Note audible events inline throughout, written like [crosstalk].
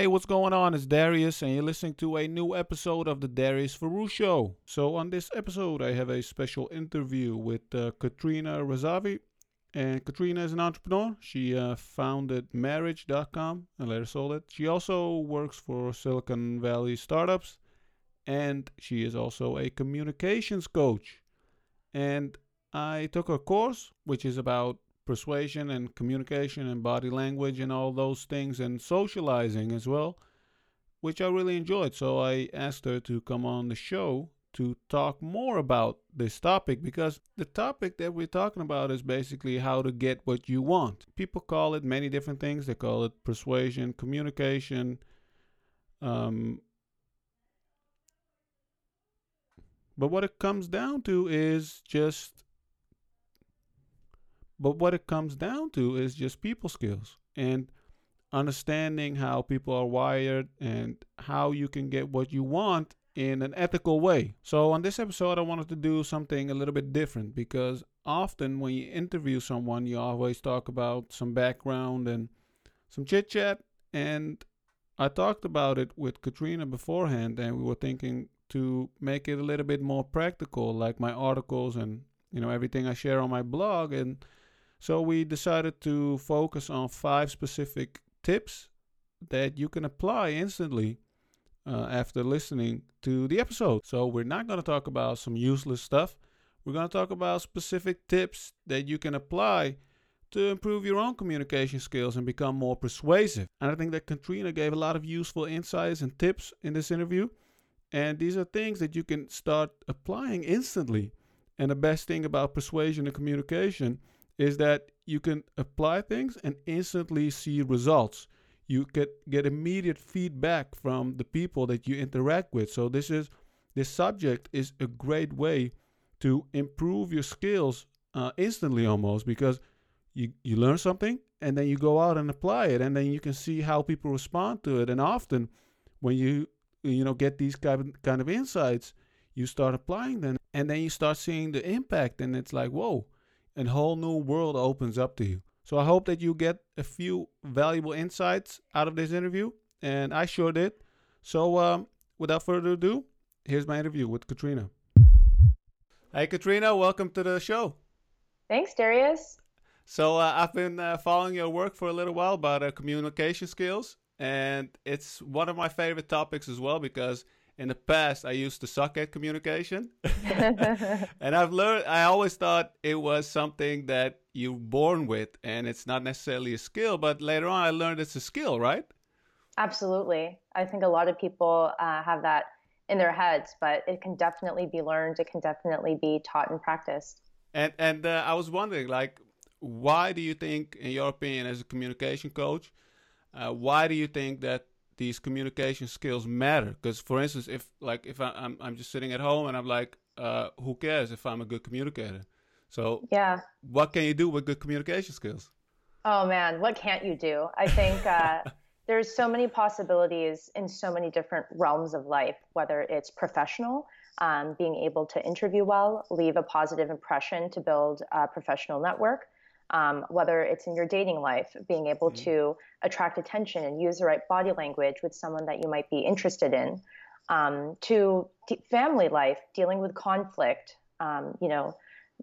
Hey, what's going on? It's Darius, and you're listening to a new episode of the Darius Foroux Show. So, on this episode, I have a special interview with uh, Katrina Razavi. And Katrina is an entrepreneur. She uh, founded Marriage.com and later sold it. She also works for Silicon Valley startups, and she is also a communications coach. And I took her course, which is about persuasion and communication and body language and all those things and socializing as well, which I really enjoyed. So I asked her to come on the show to talk more about this topic because the topic that we're talking about is basically how to get what you want. People call it many different things. They call it persuasion, communication, um, but what it comes down to is just but what it comes down to is just people skills and understanding how people are wired and how you can get what you want in an ethical way. So, on this episode, I wanted to do something a little bit different because often when you interview someone, you always talk about some background and some chit chat. And I talked about it with Katrina beforehand, and we were thinking to make it a little bit more practical, like my articles and you know everything I share on my blog and so we decided to focus on five specific tips that you can apply instantly uh, after listening to the episode. So we're not going to talk about some useless stuff. We're going to talk about specific tips that you can apply to improve your own communication skills and become more persuasive. And I think that Katrina gave a lot of useful insights and tips in this interview. And these are things that you can start applying instantly. And the best thing about persuasion and communication is that you can apply things and instantly see results. You get get immediate feedback from the people that you interact with. So this is this subject is a great way to improve your skills uh, instantly almost because you you learn something and then you go out and apply it and then you can see how people respond to it and often when you you know get these kind of, kind of insights you start applying them and then you start seeing the impact and it's like whoa a whole new world opens up to you. So I hope that you get a few valuable insights out of this interview, and I sure did. So um, without further ado, here's my interview with Katrina. Hey, Katrina, welcome to the show. Thanks, Darius. So uh, I've been uh, following your work for a little while about uh, communication skills, and it's one of my favorite topics as well because in the past I used to suck at communication. [laughs] [laughs] and I've learned I always thought it was something that you're born with and it's not necessarily a skill, but later on I learned it's a skill, right? Absolutely. I think a lot of people uh, have that in their heads, but it can definitely be learned. It can definitely be taught and practiced. And and uh, I was wondering, like, why do you think, in your opinion, as a communication coach, uh, why do you think that these communication skills matter? Because for instance if like if I, am I'm, I'm just sitting at home and i'm like uh, who cares if i'm a good communicator? So yeah. what can you do with good communication skills? Oh man what can't you do? I think uh, [laughs] there's so many possibilities in so many different realms of life whether it's professional um, being able to interview well leave a positive impression to build a professional network um, whether it's in your dating life, being able mm-hmm. to attract attention and use the right body language with someone that you might be interested in, um, to d- family life, dealing with conflict, um, you know,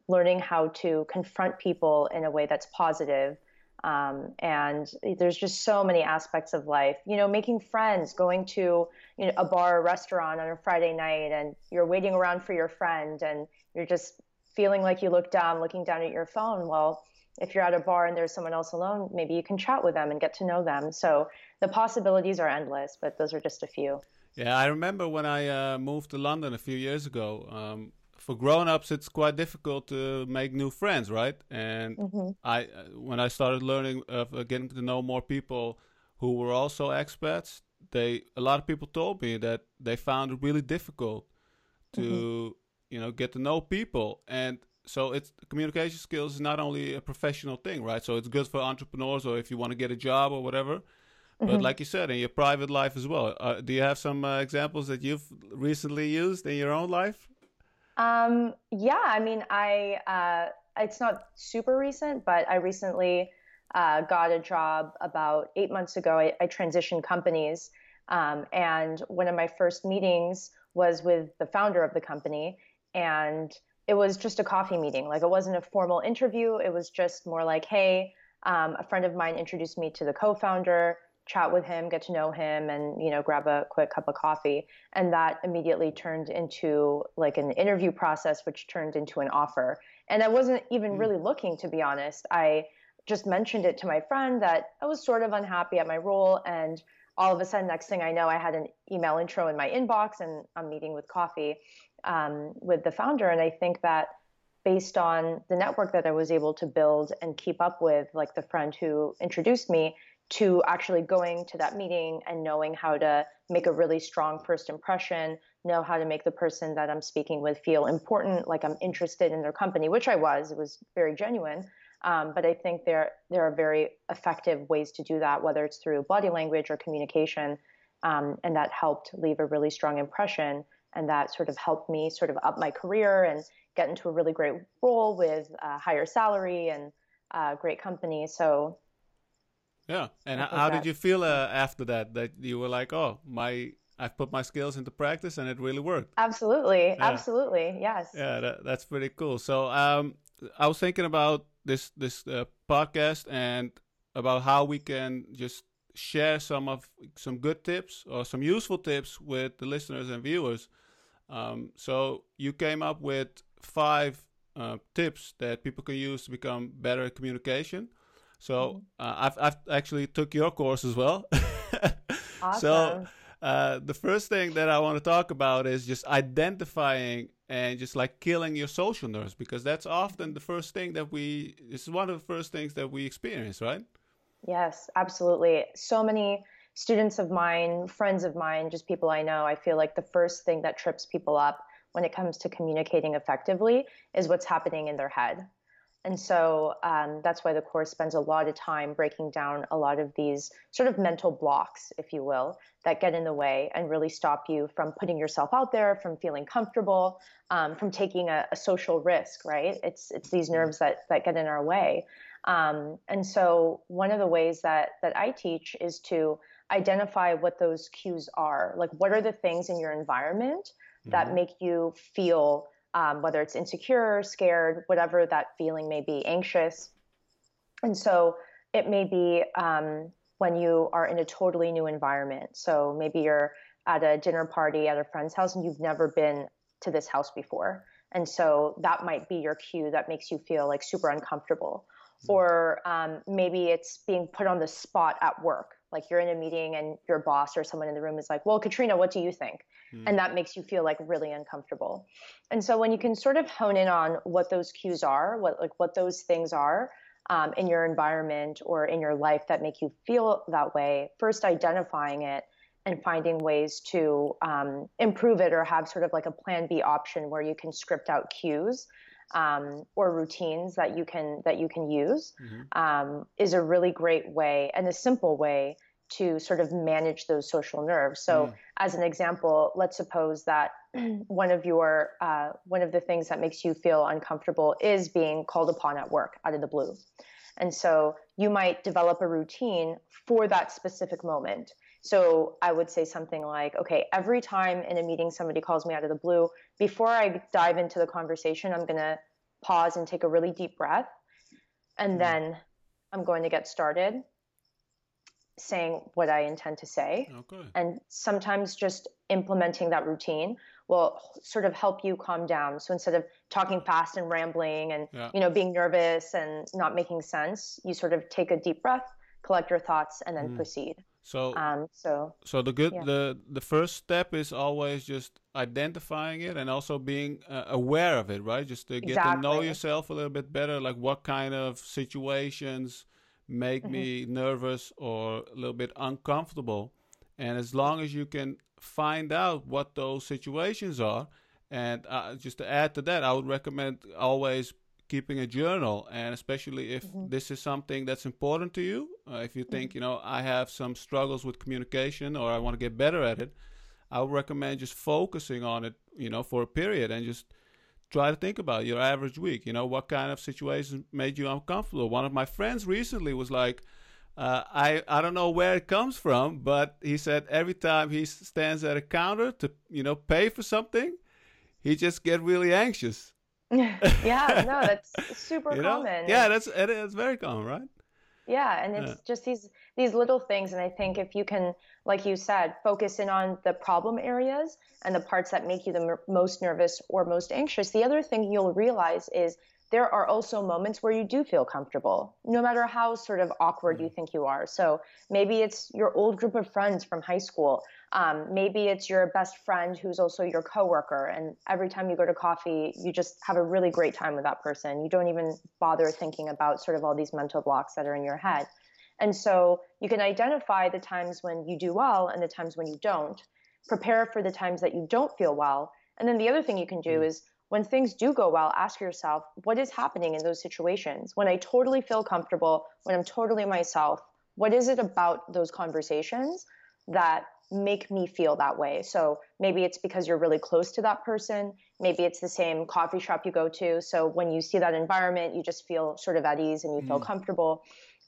learning how to confront people in a way that's positive. Um, and there's just so many aspects of life, you know, making friends, going to you know, a bar or restaurant on a Friday night and you're waiting around for your friend and you're just feeling like you look down, looking down at your phone. Well, if you're at a bar and there's someone else alone, maybe you can chat with them and get to know them. So the possibilities are endless, but those are just a few. Yeah, I remember when I uh, moved to London a few years ago. Um, for grown-ups, it's quite difficult to make new friends, right? And mm-hmm. I, uh, when I started learning of uh, getting to know more people who were also expats, they a lot of people told me that they found it really difficult to, mm-hmm. you know, get to know people. And so it's communication skills is not only a professional thing, right? So it's good for entrepreneurs or if you want to get a job or whatever. Mm-hmm. But like you said, in your private life as well. Uh, do you have some uh, examples that you've recently used in your own life? Um, yeah, I mean, I uh, it's not super recent, but I recently uh, got a job about eight months ago. I, I transitioned companies. Um, and one of my first meetings was with the founder of the company. And it was just a coffee meeting. Like it wasn't a formal interview. It was just more like, hey, um, a friend of mine introduced me to the co-founder chat with him, get to know him, and you know, grab a quick cup of coffee. And that immediately turned into like an interview process, which turned into an offer. And I wasn't even mm. really looking, to be honest. I just mentioned it to my friend that I was sort of unhappy at my role, and all of a sudden, next thing I know, I had an email intro in my inbox, and I'm meeting with coffee um, with the founder. And I think that based on the network that I was able to build and keep up with, like the friend who introduced me, to actually going to that meeting and knowing how to make a really strong first impression, know how to make the person that I'm speaking with feel important, like I'm interested in their company, which I was. It was very genuine. Um, but I think there there are very effective ways to do that, whether it's through body language or communication, um, and that helped leave a really strong impression, and that sort of helped me sort of up my career and get into a really great role with a higher salary and a great company. So yeah. And how did you feel uh, after that? That you were like, oh, my, I've put my skills into practice and it really worked. Absolutely. Yeah. Absolutely. Yes. Yeah, that, that's pretty cool. So, um, I was thinking about this this uh, podcast and about how we can just share some of some good tips or some useful tips with the listeners and viewers. Um, so you came up with five uh, tips that people can use to become better at communication. So mm-hmm. uh, I've I've actually took your course as well. [laughs] awesome. So uh, the first thing that I want to talk about is just identifying and just like killing your social nerves because that's often the first thing that we. This is one of the first things that we experience, right? Yes, absolutely. So many students of mine, friends of mine, just people I know, I feel like the first thing that trips people up when it comes to communicating effectively is what's happening in their head. And so um, that's why the course spends a lot of time breaking down a lot of these sort of mental blocks, if you will, that get in the way and really stop you from putting yourself out there, from feeling comfortable, um, from taking a, a, social risk. Right? It's it's these nerves that that get in our way. Um, and so one of the ways that that I teach is to identify what those cues are. Like, what are the things in your environment that mm-hmm. make you feel um, whether it's insecure, scared, whatever that feeling may be, anxious. And so it may be um, when you are in a totally new environment. So maybe you're at a dinner party at a friend's house and you've never been to this house before. And so that might be your cue that makes you feel like super uncomfortable. Mm-hmm. Or um, maybe it's being put on the spot at work. Like you're in a meeting and your boss or someone in the room is like, Well, Katrina, what do you think? mm. and that makes you feel like really uncomfortable. And so when you can sort of hone in on what those cues are, what like what those things are um, in your environment or in your life that make you feel that way, first identifying it and finding ways to um, improve it or have sort of like a plan B option where you can script out cues um, or routines that you can that you can use mm-hmm. um, is a really great way and a simple way to sort of manage those social nerves. So, mm. as an example, let's suppose that [clears throat] one of your uh, one of the things that makes you feel uncomfortable is being called upon at work out of the blue, and so you might develop a routine for that specific moment. So I would say something like, okay, every time in a meeting somebody calls me out of the blue, before I dive into the conversation, I'm going to pause and take a really deep breath, and mm. then I'm going to get started saying what I intend to say. Okay. And sometimes just implementing that routine will sort of help you calm down. So instead of talking fast and rambling and yeah. you know being nervous and not making sense, you sort of take a deep breath, collect your thoughts, and then mm. proceed. So, um, so so the good yeah. the the first step is always just identifying it and also being uh, aware of it, right? Just to get exactly. to know yourself a little bit better, like what kind of situations make mm-hmm. me nervous or a little bit uncomfortable. And as long as you can find out what those situations are, and uh, just to add to that, I would recommend always keeping a journal, and especially if mm-hmm. this is something that's important to you. Uh, if you mm-hmm. think, you know, I have some struggles with communication or I want to get better at it, I would recommend just focusing on it, you know, for a period and just try to think about your average week. You know, what kind of situations made you uncomfortable? One of my friends recently was like, uh, I I don't know where it comes from, but he said every time he stands at a counter to you know pay for something, he just get really anxious. [laughs] yeah, no, that's [laughs] super you know? common. Yeah, that's it is very common, right? Yeah, and it's yeah. just these these little things, and I think if you can, like you said, focus in on the problem areas and the parts that make you the m- most nervous or most anxious. The other thing you'll realize is there are also moments where you do feel comfortable, no matter how sort of awkward you mm. think you are. So maybe it's your old group of friends from high school. Um, maybe it's your best friend who's also your coworker. And every time you go to coffee, you just have a really great time with that person. You don't even bother thinking about sort of all these mental blocks that are in your head. And so you can identify the times when you do well and the times when you don't, prepare for the times that you don't feel well. And then the other thing you can do mm. is when things do go well, ask yourself, what is happening in those situations? When I totally feel comfortable, when I'm totally myself, what is it about those conversations that make me feel that way? So maybe it's because you're really close to that person. Maybe it's the same coffee shop you go to. So when you see that environment, you just feel sort of at ease and you mm. feel comfortable.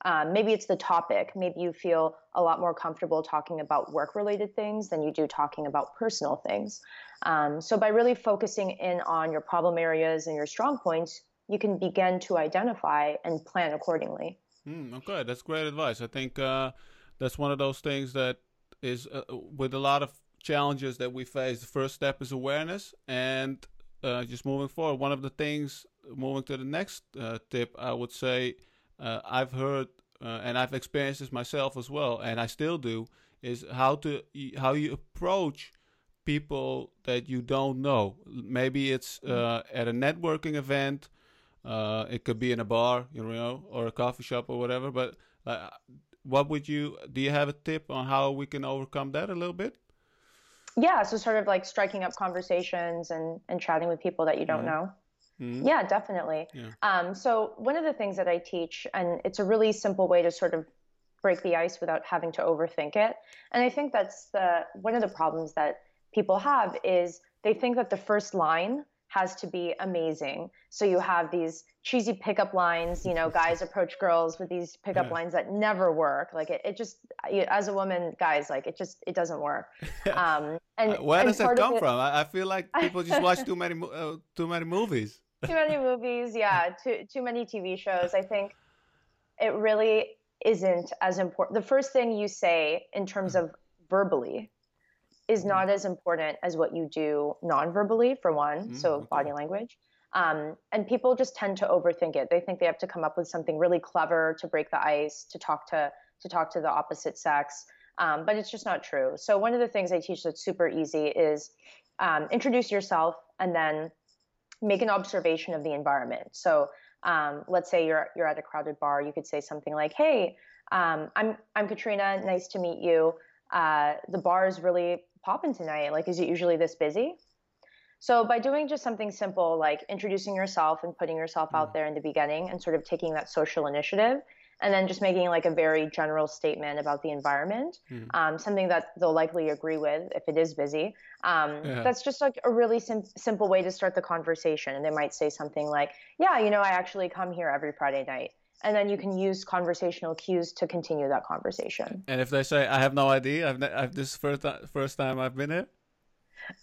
Um, maybe it's the topic. Maybe you feel a lot more comfortable talking about work related things than you do talking about personal things. Um, so, by really focusing in on your problem areas and your strong points, you can begin to identify and plan accordingly. Mm, okay, that's great advice. I think uh, that's one of those things that is uh, with a lot of challenges that we face. The first step is awareness, and uh, just moving forward. One of the things, moving to the next uh, tip, I would say uh, I've heard uh, and I've experienced this myself as well, and I still do, is how to how you approach people that you don't know. Maybe it's mm-hmm. uh, at a networking event. Uh, it could be in a bar, you know, or a coffee shop or whatever. But uh, what would you? Do you have a tip on how we can overcome that a little bit? Yeah, so sort of like striking up conversations and and chatting with people that you don't mm-hmm. know. Mm-hmm. Yeah, definitely. Yeah. Um, so one of the things that I teach, and it's a really simple way to sort of break the ice without having to overthink it. And I think that's the one of the problems that people have is they think that the first line has to be amazing. So you have these cheesy pickup lines, you know, [laughs] guys approach girls with these pickup yeah. lines that never work. Like it, it just, as a woman, guys, like it just, it doesn't work. [laughs] Um, and where does that come it, from? I feel like people just watch [laughs] too many, uh, too many movies too many movies, yeah, too too many TV shows. I think it really isn't as important. The first thing you say in terms of verbally is not mm-hmm. as important as what you do non-verbally for one, mm, so body language. Um, and people just tend to overthink it. They think they have to come up with something really clever to break the ice, to talk to to talk to the opposite sex. Um, but it's just not true. So one of the things I teach that's super easy is um, introduce yourself and then make an observation of the environment. So um, let's say you're you're at a crowded bar, you could say something like, "Hey, um, I'm I'm Katrina. Nice to meet you. Uh, the bar is really popping tonight. Like, is it usually this busy?" So by doing just something simple like introducing yourself and putting yourself out mm. there in the beginning and sort of taking that social initiative, and then just making like a very general statement about the environment, mm. um, something that they'll likely agree with if it is busy. Um, yeah. That's just like a really sim- simple way to start the conversation. And they might say something like, "Yeah, you know, I actually come here every Friday night." And then you can use conversational cues to continue that conversation. And if they say, "I have no idea. I've, ne- I've this first th- first time I've been here."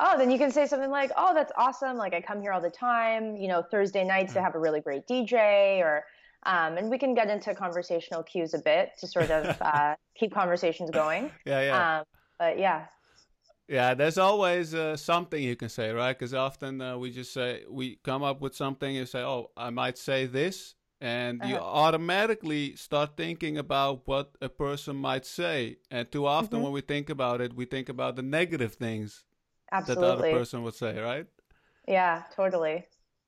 Oh, then you can say something like, "Oh, that's awesome! Like I come here all the time. You know, Thursday nights they hmm. have a really great DJ, or um, and we can get into conversational cues a bit to sort of [laughs] uh, keep conversations going. Yeah, yeah. Um, but yeah. Yeah, there's always uh, something you can say, right? Because often uh, we just say we come up with something and say, "Oh, I might say this," and uh-huh. you automatically start thinking about what a person might say. And too often, mm-hmm. when we think about it, we think about the negative things Absolutely. that the other person would say, right? Yeah, totally.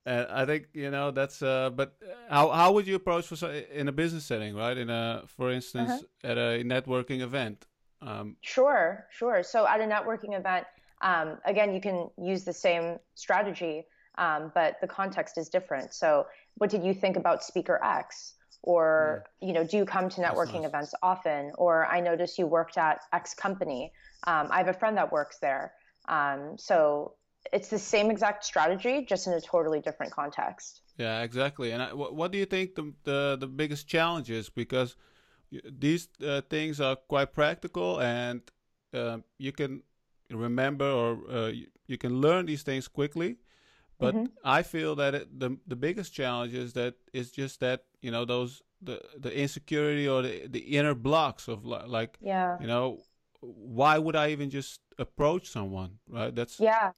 And I think you know that's. Uh, but how how would you approach for in a business setting, right? In a, for instance, uh-huh. at a networking event. Um, sure, sure. So at a networking event, um, again, you can use the same strategy, um, but the context is different. So, what did you think about speaker X? Or you know, do you come to networking nice. events often? Or I noticed you worked at X company. Um, I have a friend that works there. Um, so it's the same exact strategy, just in a totally different context. Yeah, exactly. And I, what, what do you think the, the the biggest challenge is? Because these uh, things are quite practical, and uh, you can remember or uh, you, you, can learn these things quickly. But mm-hmm. I feel that it, the the biggest challenge is that it's just that you know those the the insecurity or the the inner blocks of like yeah you know why would I even just approach someone right that's yeah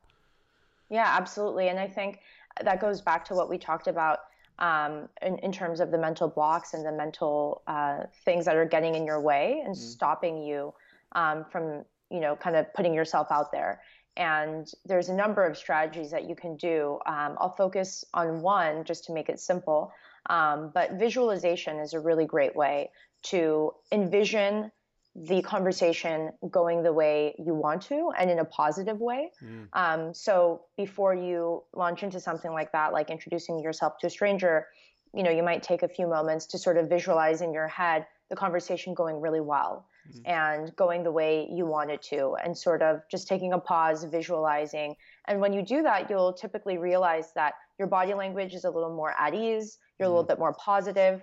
yeah absolutely. And I think that goes back to what we talked about um, in, in, terms of the mental blocks and the mental uh, things that are getting in your way and mm. stopping you um, from you know kind of putting yourself out there. And there's a number of strategies that you can do. Um, i'll focus on one just to make it simple. Um, but visualization is a really great way to envision the conversation going the way you want to and in a positive way. Mm. Um, so before you launch into something like that, like introducing yourself to a stranger, you know, you might take a few moments to sort of visualize in your head the conversation going really well mm. and going the way you want it to, and sort of just taking a pause, visualizing. And when you do that, you'll typically realize that your body language is a little more at ease, you're mm. a little mm. bit more positive.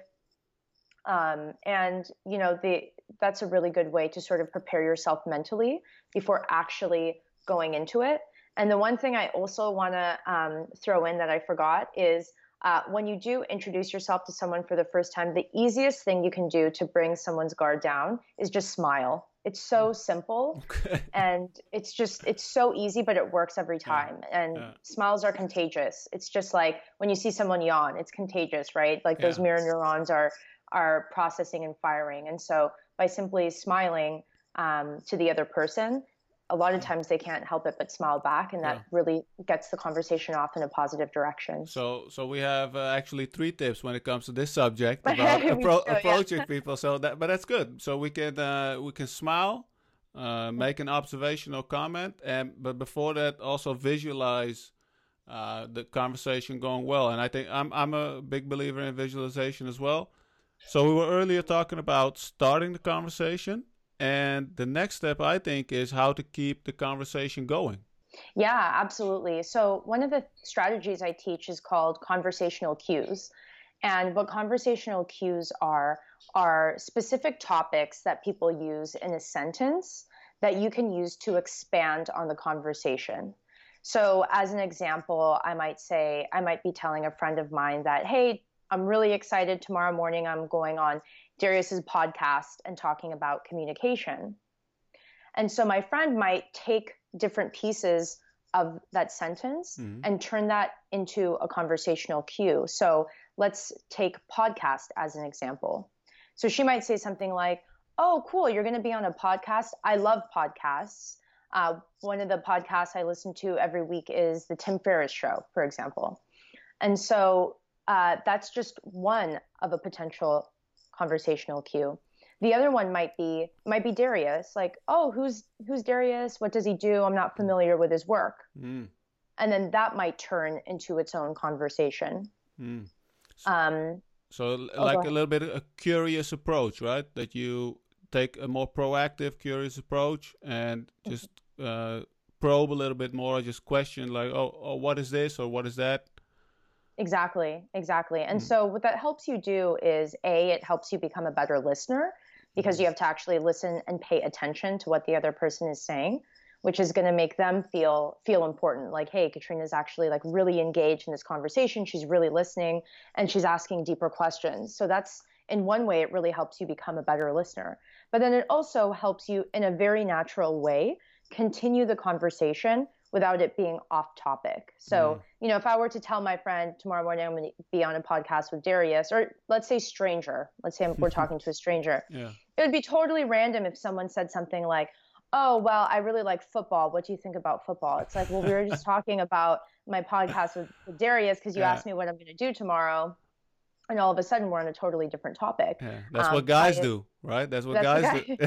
Um, and you know the that's a really good way to sort of prepare yourself mentally before actually going into it. And the one thing I also want to um, throw in that I forgot is uh, when you do introduce yourself to someone for the first time, the easiest thing you can do to bring someone's guard down is just smile. It's so mm. simple okay. [laughs] and it's just, it's so easy, but it works every time. Yeah. And yeah. smiles are contagious. It's just like when you see someone yawn, it's contagious, right? Like yeah. those mirror neurons are, are processing and firing. And so by simply smiling um, to the other person, a lot of times they can't help it but smile back, and that yeah. really gets the conversation off in a positive direction. So, so we have uh, actually three tips when it comes to this subject about [laughs] appro- do, approaching yeah. people. So that, but that's good. So we can uh, we can smile, uh, make an observational comment, and but before that, also visualize uh, the conversation going well. And I think I'm I'm a big believer in visualization as well. So we were earlier talking about starting the conversation, and the next step I think is how to keep the conversation going. Yeah, absolutely. So one of the strategies I teach is called conversational cues. And what conversational cues are are specific topics that people use in a sentence that you can use to expand on the conversation. So, as an example, I might say, I might be telling a friend of mine that, hey, I'm really excited. Tomorrow morning, I'm going on Darius's podcast and talking about communication. And so my friend might take different pieces of that sentence mm-hmm. and turn that into a conversational cue. So let's take podcast as an example. So she might say something like, Oh, cool, you're going to be on a podcast. I love podcasts. Uh, one of the podcasts I listen to every week is the Tim Ferriss Show, for example. And so uh, that's just one of a potential conversational cue. The other one might be might be Darius, like, oh, who's who's Darius? What does he do? I'm not familiar with his work. Mm. And then that might turn into its own conversation. Mm. So, um, so like a little bit a curious approach, right? That you take a more proactive, curious approach and just uh, probe a little bit more, just question like, oh, oh, what is this or what is that? Exactly, exactly. And mm-hmm. so what that helps you do is a it helps you become a better listener because you have to actually listen and pay attention to what the other person is saying, which is going to make them feel feel important. Like, hey, Katrina's actually like really engaged in this conversation. She's really listening and she's asking deeper questions. So that's in one way it really helps you become a better listener. But then it also helps you in a very natural way continue the conversation without it being off topic. So, mm. you know, if I were to tell my friend tomorrow morning I'm going to be on a podcast with Darius, or let's say stranger, let's say we're [laughs] talking to a stranger, yeah. it would be totally random if someone said something like, "Oh, well, I really like football. What do you think about football?" It's like, well, we were just [laughs] talking about my podcast with, with Darius because you yeah. asked me what I'm going to do tomorrow. And all of a sudden, we're on a totally different topic. Yeah. That's um, what guys I, do, right? That's what that's guys do. [laughs]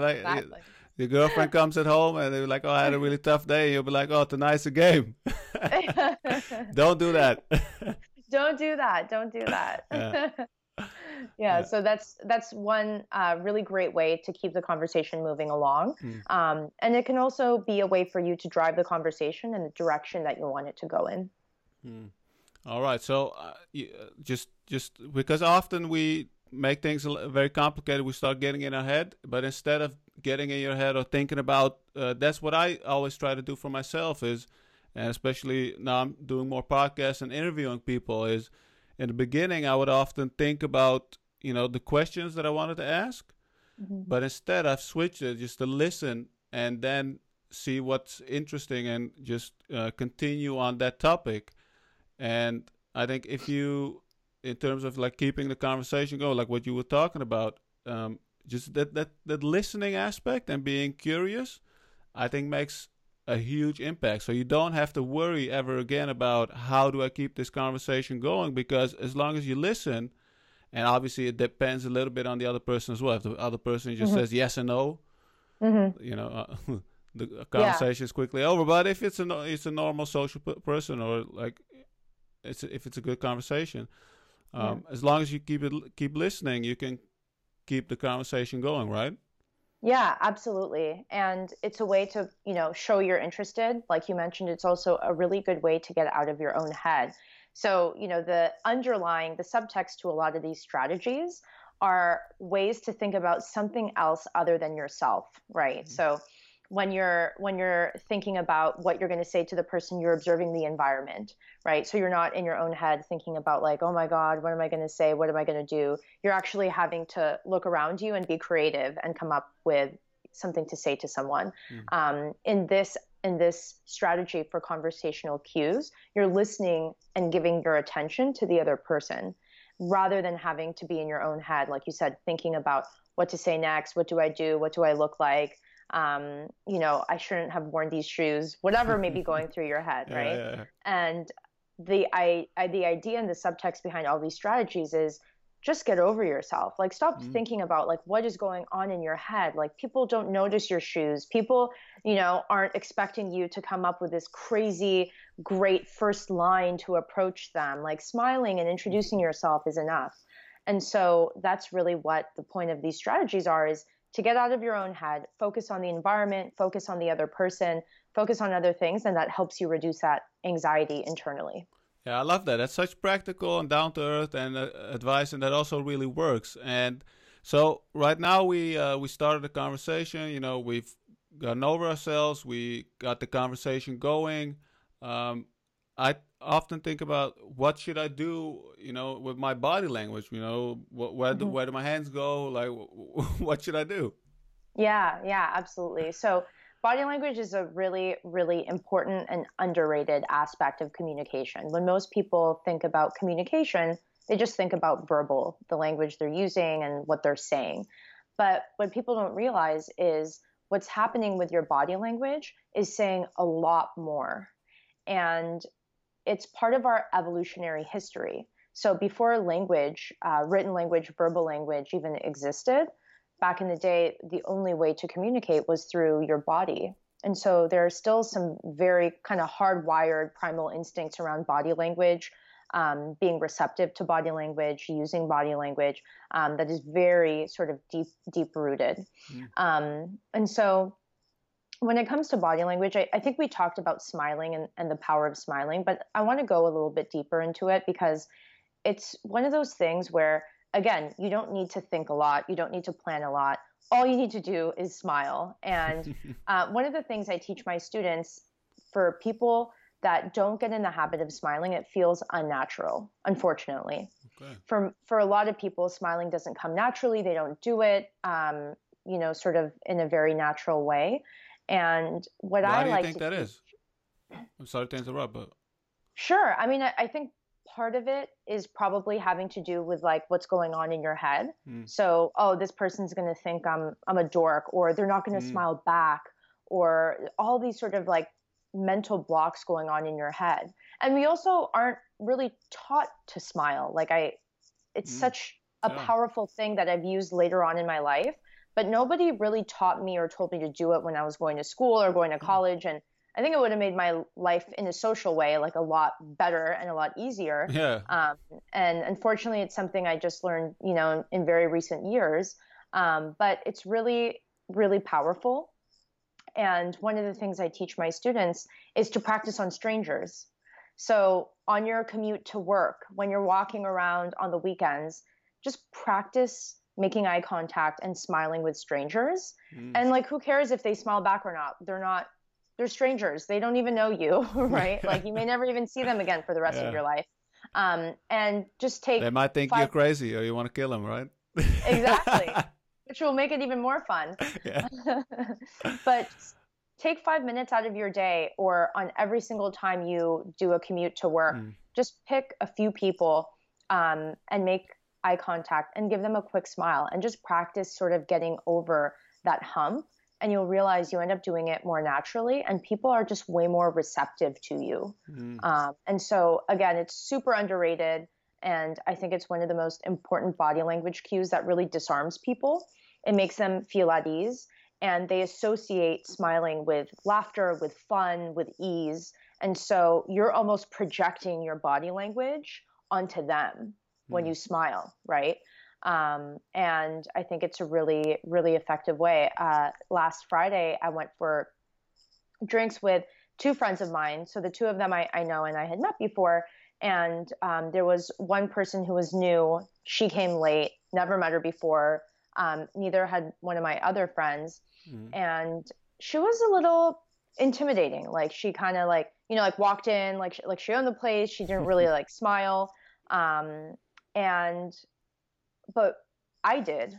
like, exactly your girlfriend [laughs] comes at home and they're like, "Oh, I had a really tough day." You'll be like, "Oh, tonight's a game." [laughs] [laughs] Don't do that. Don't do that. Don't do that. yeah. yeah, so that's that's one uh, really great way to keep the conversation moving along, mm. um, and it can also be a way for you to drive the conversation in the direction that you want it to go in. Mm. All right, so uh, you, uh, just just because often we make things very complicated, we start getting in our head, but instead of getting in your head or thinking about, uh, that's what I always try to do for myself is, and especially now I'm doing more podcasts and interviewing people is in the beginning, I would often think about, you know, the questions that I wanted to ask. Mm-hmm. But instead, I've switched it just to listen and then see what's interesting and just uh, continue on that topic. And I think if you, in terms of like keeping the conversation going, like what you were talking about, um, just that, that, that listening aspect and being curious, I think makes a huge impact. So you don't have to worry ever again about how do I keep this conversation going because as long as you listen, and obviously it depends a little bit on the other person as well. If the other person just mm-hmm. says yes and no, mm-hmm. you know, uh, [laughs] the conversation yeah. is quickly over. But if it's a it's a normal social p- person or like it's a, if it's a good conversation, um, yeah. as long as you keep it keep listening, you can keep the conversation going, right? Yeah, absolutely. And it's a way to, you know, show you're interested. Like you mentioned, it's also a really good way to get out of your own head. So, you know, the underlying, the subtext to a lot of these strategies are ways to think about something else other than yourself, right? Mm-hmm. So, when you're when you're thinking about what you're going to say to the person you're observing the environment right? So you're not in your own head thinking about like oh my god what am i going to say? What am i going to do? You're actually having to look around you and be creative and come up with something to say to someone. Mm. um, in this in this strategy for conversational cues you're listening and giving your attention to the other person rather than having to be in your own head like you said thinking about what to say next what do i do what do i look like um, you know, I shouldn't have worn these shoes, whatever may be going through your head, [laughs] right? Yeah, yeah. And the I, I, the idea and the subtext behind all these strategies is just get over yourself. Like stop mm-hmm. thinking about like what is going on in your head. Like people don't notice your shoes. People, you know, aren't expecting you to come up with this crazy great first line to approach them. Like smiling and introducing yourself is enough. And so that's really what the point of these strategies are is to get out of your own head, focus on the environment, focus on the other person, focus on other things, and that helps you reduce that anxiety internally. Yeah, I love that. That's such practical and down to earth and uh, advice, and that also really works. And so right now we uh, we started the conversation. You know, we've gotten over ourselves. We got the conversation going. Um, I often think about what should I do, you know, with my body language. You know, where do, mm-hmm. where do my hands go? Like, [laughs] what should I do? Yeah, yeah, absolutely. So, body language is a really, really important and underrated aspect of communication. When most people think about communication, they just think about verbal, the language they're using and what they're saying. But what people don't realize is what's happening with your body language is saying a lot more. And it's part of our evolutionary history. So before language, uh, written language, verbal language even existed, back in the day, the only way to communicate was through your body. And so there are still some very kind of hardwired primal instincts around body language, um, being receptive to body language, using body language um, that is very sort of deep, deep rooted. Mm. Um, and so when it comes to body language, I, I think we talked about smiling and, and the power of smiling, but I want to go a little bit deeper into it because it's one of those things where, again, you don't need to think a lot, you don't need to plan a lot. All you need to do is smile. And [laughs] uh, one of the things I teach my students for people that don't get in the habit of smiling, it feels unnatural, unfortunately. Okay. For, for a lot of people, smiling doesn't come naturally, they don't do it. Um, you know, sort of in a very natural way. And what Why I do you like think that is? I'm sorry to interrupt, but sure. I mean, I, I, think part of it is probably having to do with like what's going on in your head. Mm. So, oh, this person's going to think I'm I'm a dork, or they're not going to mm. smile back, or all these sort of like mental blocks going on in your head. And we also aren't really taught to smile. Like I, it's mm. such a yeah. powerful thing that I've used later on in my life but nobody really taught me or told me to do it when I was going to school or going to hmm. college. And I think it would have made my life in a social way like a lot better and a lot easier. Yeah. Um, and unfortunately, it's something I just learned, you know, in, in very recent years. Um, but it's really, really powerful. And one of the things I teach my students is to practice on strangers. So on your commute to work, when you're walking around on the weekends, just practice making eye contact and smiling with strangers. Mm. And like, who cares if they smile back or not? They're not they're strangers. They don't even know you, [laughs] [laughs] right? like you may never even see them again for the rest yeah. of your life. Um, and just take. They might think you you're crazy or you want to kill them, right? exactly, [laughs] which will make it even more fun. Yeah. but take five minutes out of your day, or on every single time you do a commute to work, mm. just pick a few people um, and make eye contact and give them a quick smile, and just practice sort of getting over that hump. And you'll realize you end up doing it more naturally and people are just way more receptive to you. Mm. um, and so again it's super underrated. And i think it's one of the most important body language cues that really disarms people. It makes them feel at ease. And they associate smiling with laughter with fun with ease. And so you're almost projecting your body language onto them. When you smile right um, and I think it's a really, really effective way. Uh, last Friday, I went for drinks with two friends of mine. So the two of them I, I know and I had met before. And um, there was one person who was new. She came late, never met her before. Um, neither had one of my other friends. Mm-hmm. And she was a little intimidating. Like she kind of like, you know, like walked in, like, like she owned the place. She didn't really [laughs] like smile. Um, and but I did.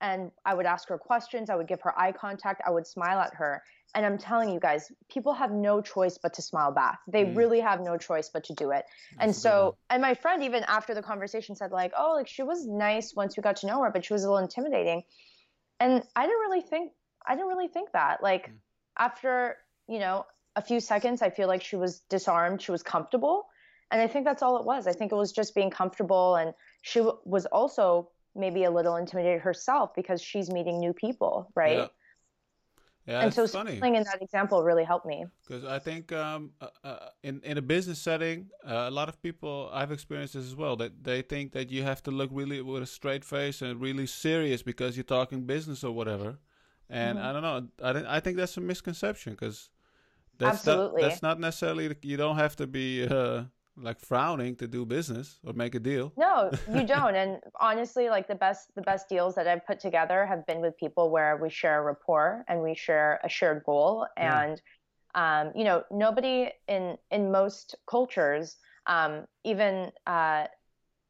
And I would ask her questions. I would give her eye contact. I would smile at her. And I'm telling you guys, people have no choice but to smile back. They mm. really have no choice but to do it. That's and so, and my friend, even after the conversation, said, like, oh, like she was nice once we got to know her, but she was a little intimidating. And I didn't really think, I didn't really think that. Like, mm. after, you know, a few seconds, I feel like she was disarmed. She was comfortable. And I think that's all it was. I think it was just being comfortable. And she w- was also maybe a little intimidated herself because she's meeting new people, right? Yeah. Yeah, and so funny. in that example really helped me. Because I think um, uh, uh, in in a business setting, uh, a lot of people I've experienced this as well. That they think that you have to look really with a straight face and really serious because you're talking business or whatever. And mm-hmm. I don't know. I I think that's a misconception because that's Absolutely. Not, that's not necessarily. You don't have to be. Like frowning to do business or make a deal. No, you [laughs] don't. and honestly, like the best the best deals that I've put together have been with people where we share a rapport and we share a shared goal. Yeah. And um, you know, nobody in in most cultures, um, even uh,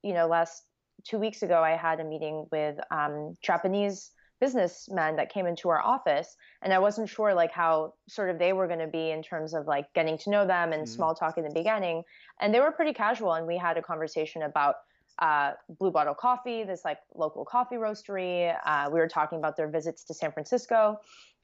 you know, last two weeks ago, I had a meeting with um, Japanese businessmen that came into our office and i wasn't sure like how sort of they were going to be in terms of like getting to know them and mm-hmm. small talk in the beginning and they were pretty casual and we had a conversation about uh, blue bottle coffee this like local coffee roastery uh, we were talking about their visits to san francisco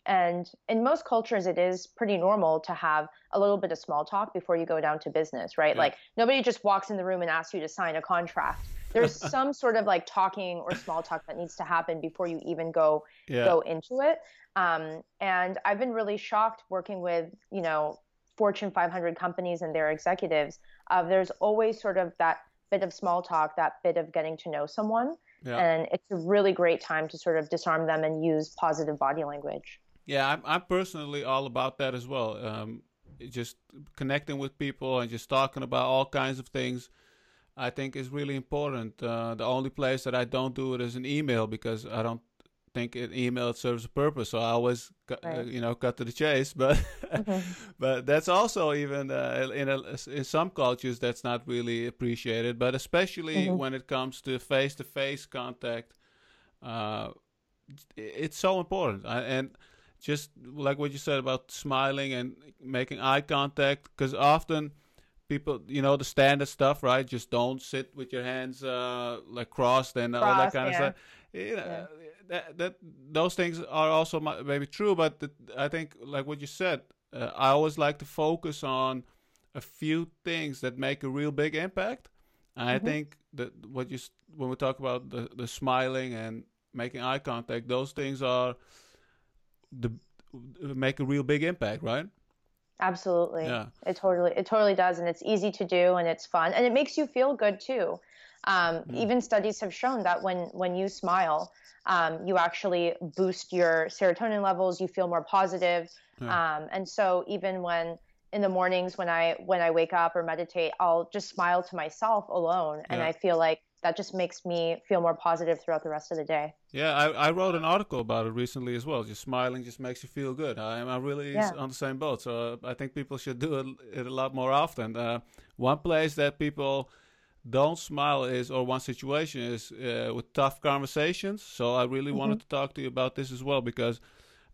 and in most cultures, it is pretty normal to have a little bit of small talk before you go down to business, right? Yeah. Like nobody just walks in the room and asks you to sign a contract there's [laughs] some sort of like talking or small talk that needs to happen before you even go yeah. go into it. Um, and I've been really shocked working with you know Fortune 500 companies and their executives. Uh, there's always sort of that bit of small talk, that bit of getting to know someone, yeah. and it's a really great time to sort of disarm them and use positive body language. Yeah, I'm, I'm personally all about that as well. Um, just connecting with people and just talking about all kinds of things I think is really important. Uh, the only place that I don't do it is an email because I don't think an email serves a purpose. So I always, uh, right. uh, you know, cut to the chase. [laughs] But but that's also even uh, in a, in some cultures that's not really appreciated. But especially mm-hmm. when it comes to face to face contact, uh, it's so important. I, and just like what you said about smiling and making eye contact, because often people you know the standard stuff right just don't sit with your hands uh like crossed and crossed, all that kind yeah. of stuff you know, yeah. that, that those things are also maybe true but the, i think like what you said uh, i always like to focus on a few things that make a real big impact and mm-hmm. i think that what you when we talk about the, the smiling and making eye contact those things are the make a real big impact right Absolutely. Yeah. It totally it totally does and it's easy to do and it's fun and it makes you feel good too. Um, Mm. Even studies have shown that when when you smile, um, you actually boost your serotonin levels. You feel more positive, Yeah. um, and so even when in the mornings when I when I wake up or meditate, I'll just smile to myself alone, and Yeah. I feel like that just makes me feel more positive throughout the rest of the day. Yeah, I, I wrote an article about it recently as well. Just smiling just makes you feel good. I am I'm really Yeah. on the same boat. So uh, I think people should do it, it a lot more often. Uh, one place that people don't smile is, or one situation is uh, with tough conversations. So I really wanted to talk to you about this as well because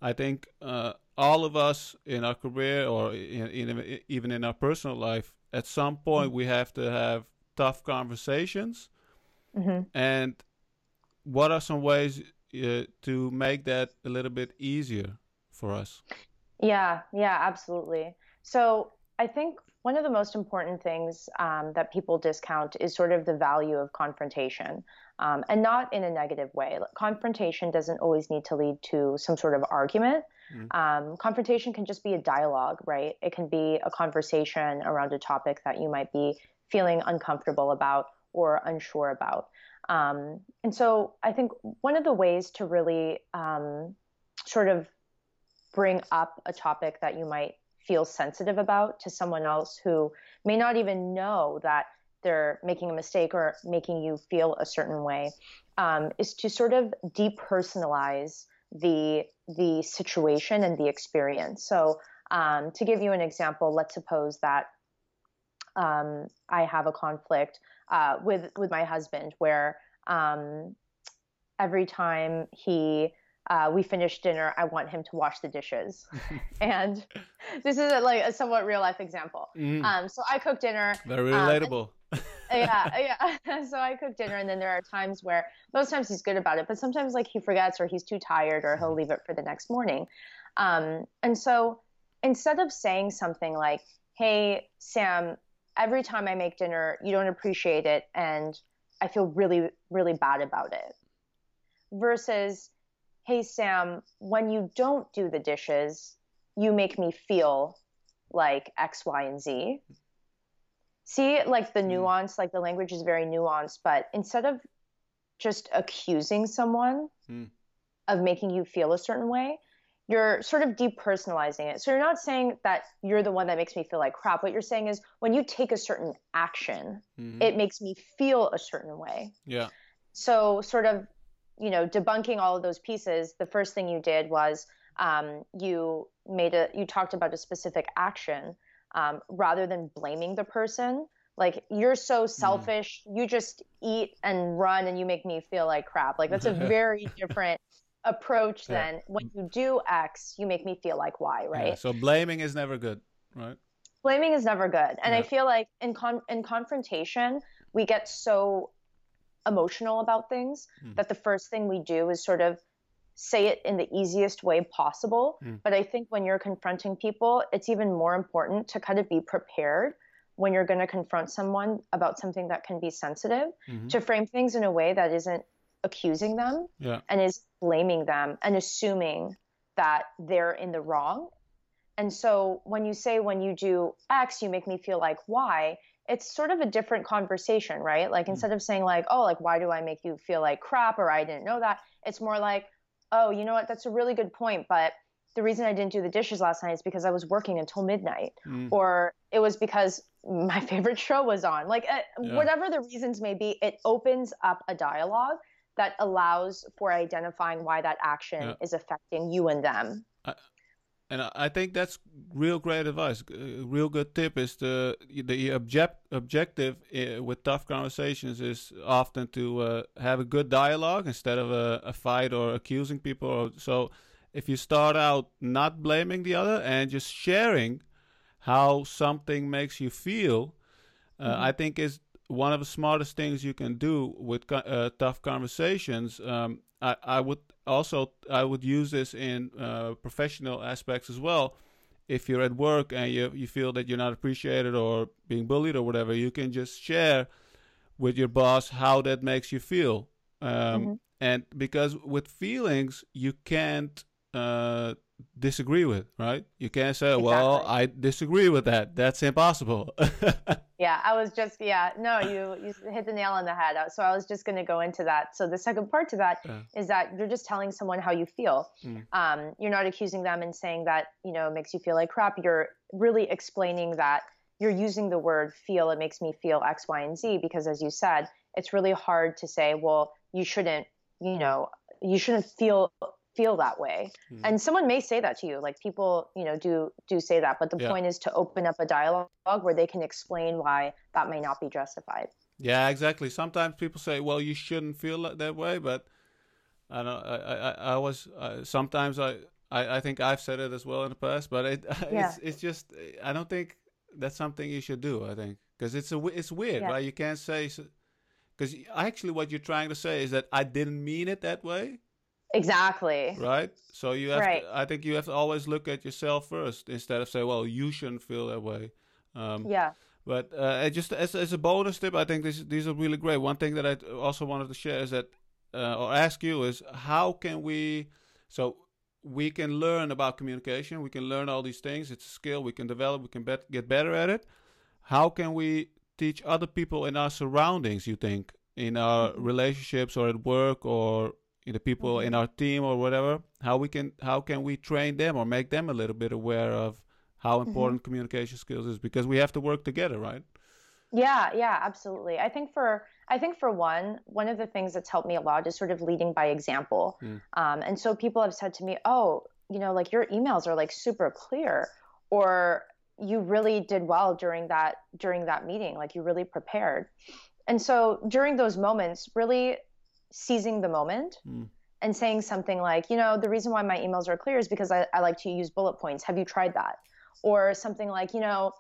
I think uh, all of us in our career or in, in, even in our personal life, at some point we have to have tough conversations. Hmm And what are some ways uh, to make that a little bit easier for us? Yeah, yeah, absolutely. So I think one of the most important things um, that people discount is sort of the value of confrontation, um, and not in a negative way. Like, Confrontation doesn't always need to lead to some sort of argument. Mm. Um, confrontation can just be a dialogue, right? It can be a conversation around a topic that you might be feeling uncomfortable about or unsure about. Um, and so I think one of the ways to really um, sort of bring up a topic that you might feel sensitive about to someone else who may not even know that they're making a mistake or making you feel a certain way um, is to sort of depersonalize the the situation and the experience. So um, to give you an example, let's suppose that um, I have a conflict uh, with with my husband where um, every time he uh, we finish dinner, I want him to wash the dishes. [laughs] and this is a, like a somewhat real life example. Mm, Um, so I cook dinner. very um, relatable. [laughs] yeah, yeah. [laughs] so I cook dinner, and then there are times where most times he's good about it, but sometimes like he forgets or he's too tired or he'll leave it for the next morning. Um, and so instead of saying something like, "Hey, Sam, every time I make dinner, you don't appreciate it, and I feel really, really bad about it," versus, "Hey, Sam, when you don't do the dishes, you make me feel like X, Y, and Z." see like the Mm. nuance like the language is very nuanced but instead of just accusing someone Mm. of making you feel a certain way you're sort of depersonalizing it. So you're not saying that you're the one that makes me feel like crap. What you're saying is when you take a certain action Mhm. it makes me feel a certain way. Yeah, so sort of you know debunking all of those pieces the first thing you did was um, you made a you talked about a specific action um, rather than blaming the person. Like you're so selfish you just eat and run and you make me feel like crap. Like that's a [laughs] very different approach Yeah. than when you do x you make me feel like y right yeah. So blaming is never good, right? blaming is never good and i feel like in con- in confrontation we get so emotional about things Mm. that the first thing we do is sort of say it in the easiest way possible Mm. but i think when you're confronting people it's even more important to kind of be prepared when you're going to confront someone about something that can be sensitive Mhm. to frame things in a way that isn't accusing them Yeah, and is blaming them and assuming that they're in the wrong. And so when you say when you do X, you make me feel like Y, it's sort of a different conversation, right? Like instead of saying like, oh, like why do I make you feel like crap or I didn't know that, it's more like, oh, you know what, that's a really good point, but the reason I didn't do the dishes last night is because I was working until midnight Mm. or it was because my [laughs] favorite show was on. Like uh, Yeah. whatever the reasons may be, it opens up a dialogue that allows for identifying why that action Yeah. is affecting you and them. and I- I think that's real great advice. A real good tip is the the object objective uh, with tough conversations is often to uh, have a good dialogue instead of a, a fight or accusing people. Or, so if you start out not blaming the other and just sharing how something makes you feel, uh, I think is one of the smartest things you can do with uh, tough conversations. Um, I, I would also I would use this in uh, professional aspects as well. If you're at work and you you feel that you're not appreciated or being bullied or whatever, you can just share with your boss how that makes you feel. Um, Mhm. And because with feelings you can't uh, disagree with, right? You can't say, "Well, I disagree with that." That's impossible. [laughs] yeah, I was just yeah, no, you you hit the nail on the head. So I was just going to go into that. So the second part to that yeah. is that you're just telling someone how you feel. Mm. Um, you're not accusing them and saying that you know makes you feel like crap. You're really explaining that you're using the word feel. It makes me feel X, Y, and Z because, as you said, it's really hard to say, well, you shouldn't, you know, you shouldn't feel feel that way mm. and someone may say that to you like people you know do do say that but the yeah. point is to open up a dialogue where they can explain why that may not be justified yeah exactly sometimes people say well you shouldn't feel that way but i know i i, I was uh, sometimes I, I i think i've said it as well in the past but it [laughs] yeah. it's it's just i don't think that's something you should do i think because it's a it's weird yeah. right you can't say because actually what you're trying to say is that i didn't mean it that way Exactly. Right. So you have. Right. To, I think you have to always look at yourself first instead of say, "Well, you shouldn't feel that way." Um, yeah. But uh, just as as a bonus tip, I think this, these are really great. One thing that I also wanted to share is that, uh, or ask you, is how can we, so we can learn about communication. We can learn all these things. It's a skill we can develop. We can bet, get better at it. How can we teach other people in our surroundings? You think in our mm-hmm. relationships or at work or the people mm-hmm. in our team or whatever how we can how can we train them or make them a little bit aware of how mm-hmm. important mm-hmm. communication skills is because we have to work together right yeah yeah absolutely i think for i think for one one of the things that's helped me a lot is sort of leading by example mm. um, and so people have said to me oh you know like your emails are like super clear or you really did well during that during that meeting like you really prepared and so during those moments really seizing the moment mm. and saying something like, you know, the reason why my emails are clear is because I, I like to use bullet points. Have you tried that? Or something like, you know,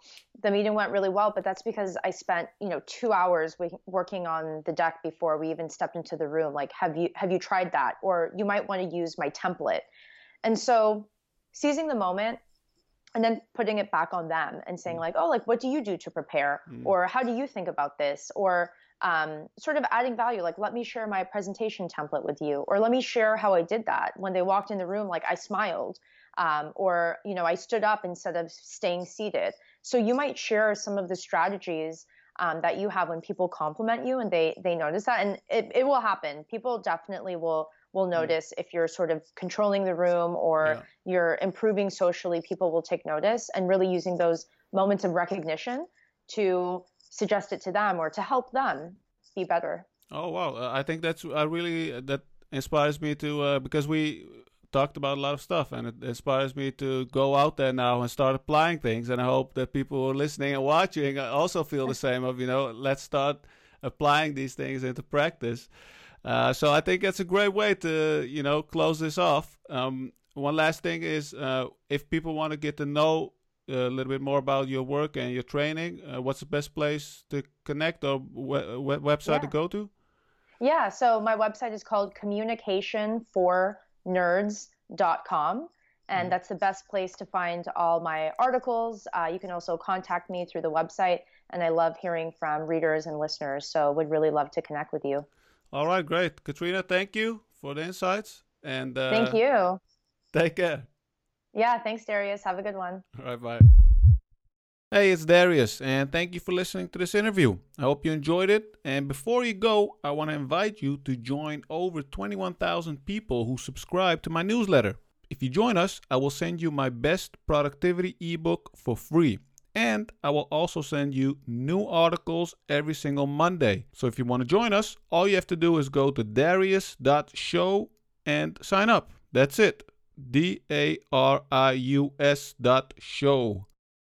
the meeting went really well, but that's because I spent, you know, two hours w- working on the deck before we even stepped into the room. Like, have you have you tried that? Or you might want to use my template. And so, seizing the moment and then putting it back on them and saying hmm. like, oh, like, what do you do to prepare? Mm. Or how do you think about this? Or um, sort of adding value like let me share my presentation template with you or let me share how i did that when they walked in the room like i smiled um, or you know i stood up instead of staying seated so you might share some of the strategies um, that you have when people compliment you and they they notice that and it, it will happen people definitely will will mm. notice if you're sort of controlling the room or yeah. you're improving socially people will take notice and really using those moments of recognition to suggest it to them or to help them be better. Oh wow, uh, I think that's uh, really uh, that inspires me to uh, because we talked about a lot of stuff and it inspires me to go out there now and start applying things and I hope that people who are listening and watching also feel the same of you know let's start applying these things into practice. Uh, so I think that's a great way to you know close this off. Um, one last thing is uh, if people want to get to know a little bit more about your work and your training, uh, what's the best place to connect or website yeah. to go to? Yeah, so my website is called communicationfornerds.com. And mm. that's the best place to find all my articles. Uh, you can also contact me through the website. And I love hearing from readers and listeners. So would really love to connect with you. All right, great. Katrina, thank you for the insights. And uh, thank you. Take care. Yeah, thanks, Darius. Have a good one. All right, bye. Hey, it's Darius, and thank you for listening to this interview. I hope you enjoyed it. And before you go, I want to invite you to join over 21,000 people who subscribe to my newsletter. If you join us, I will send you my best productivity ebook for free. And I will also send you new articles every single Monday. So if you want to join us, all you have to do is go to darius.show and sign up. That's it. D A R I U S dot show.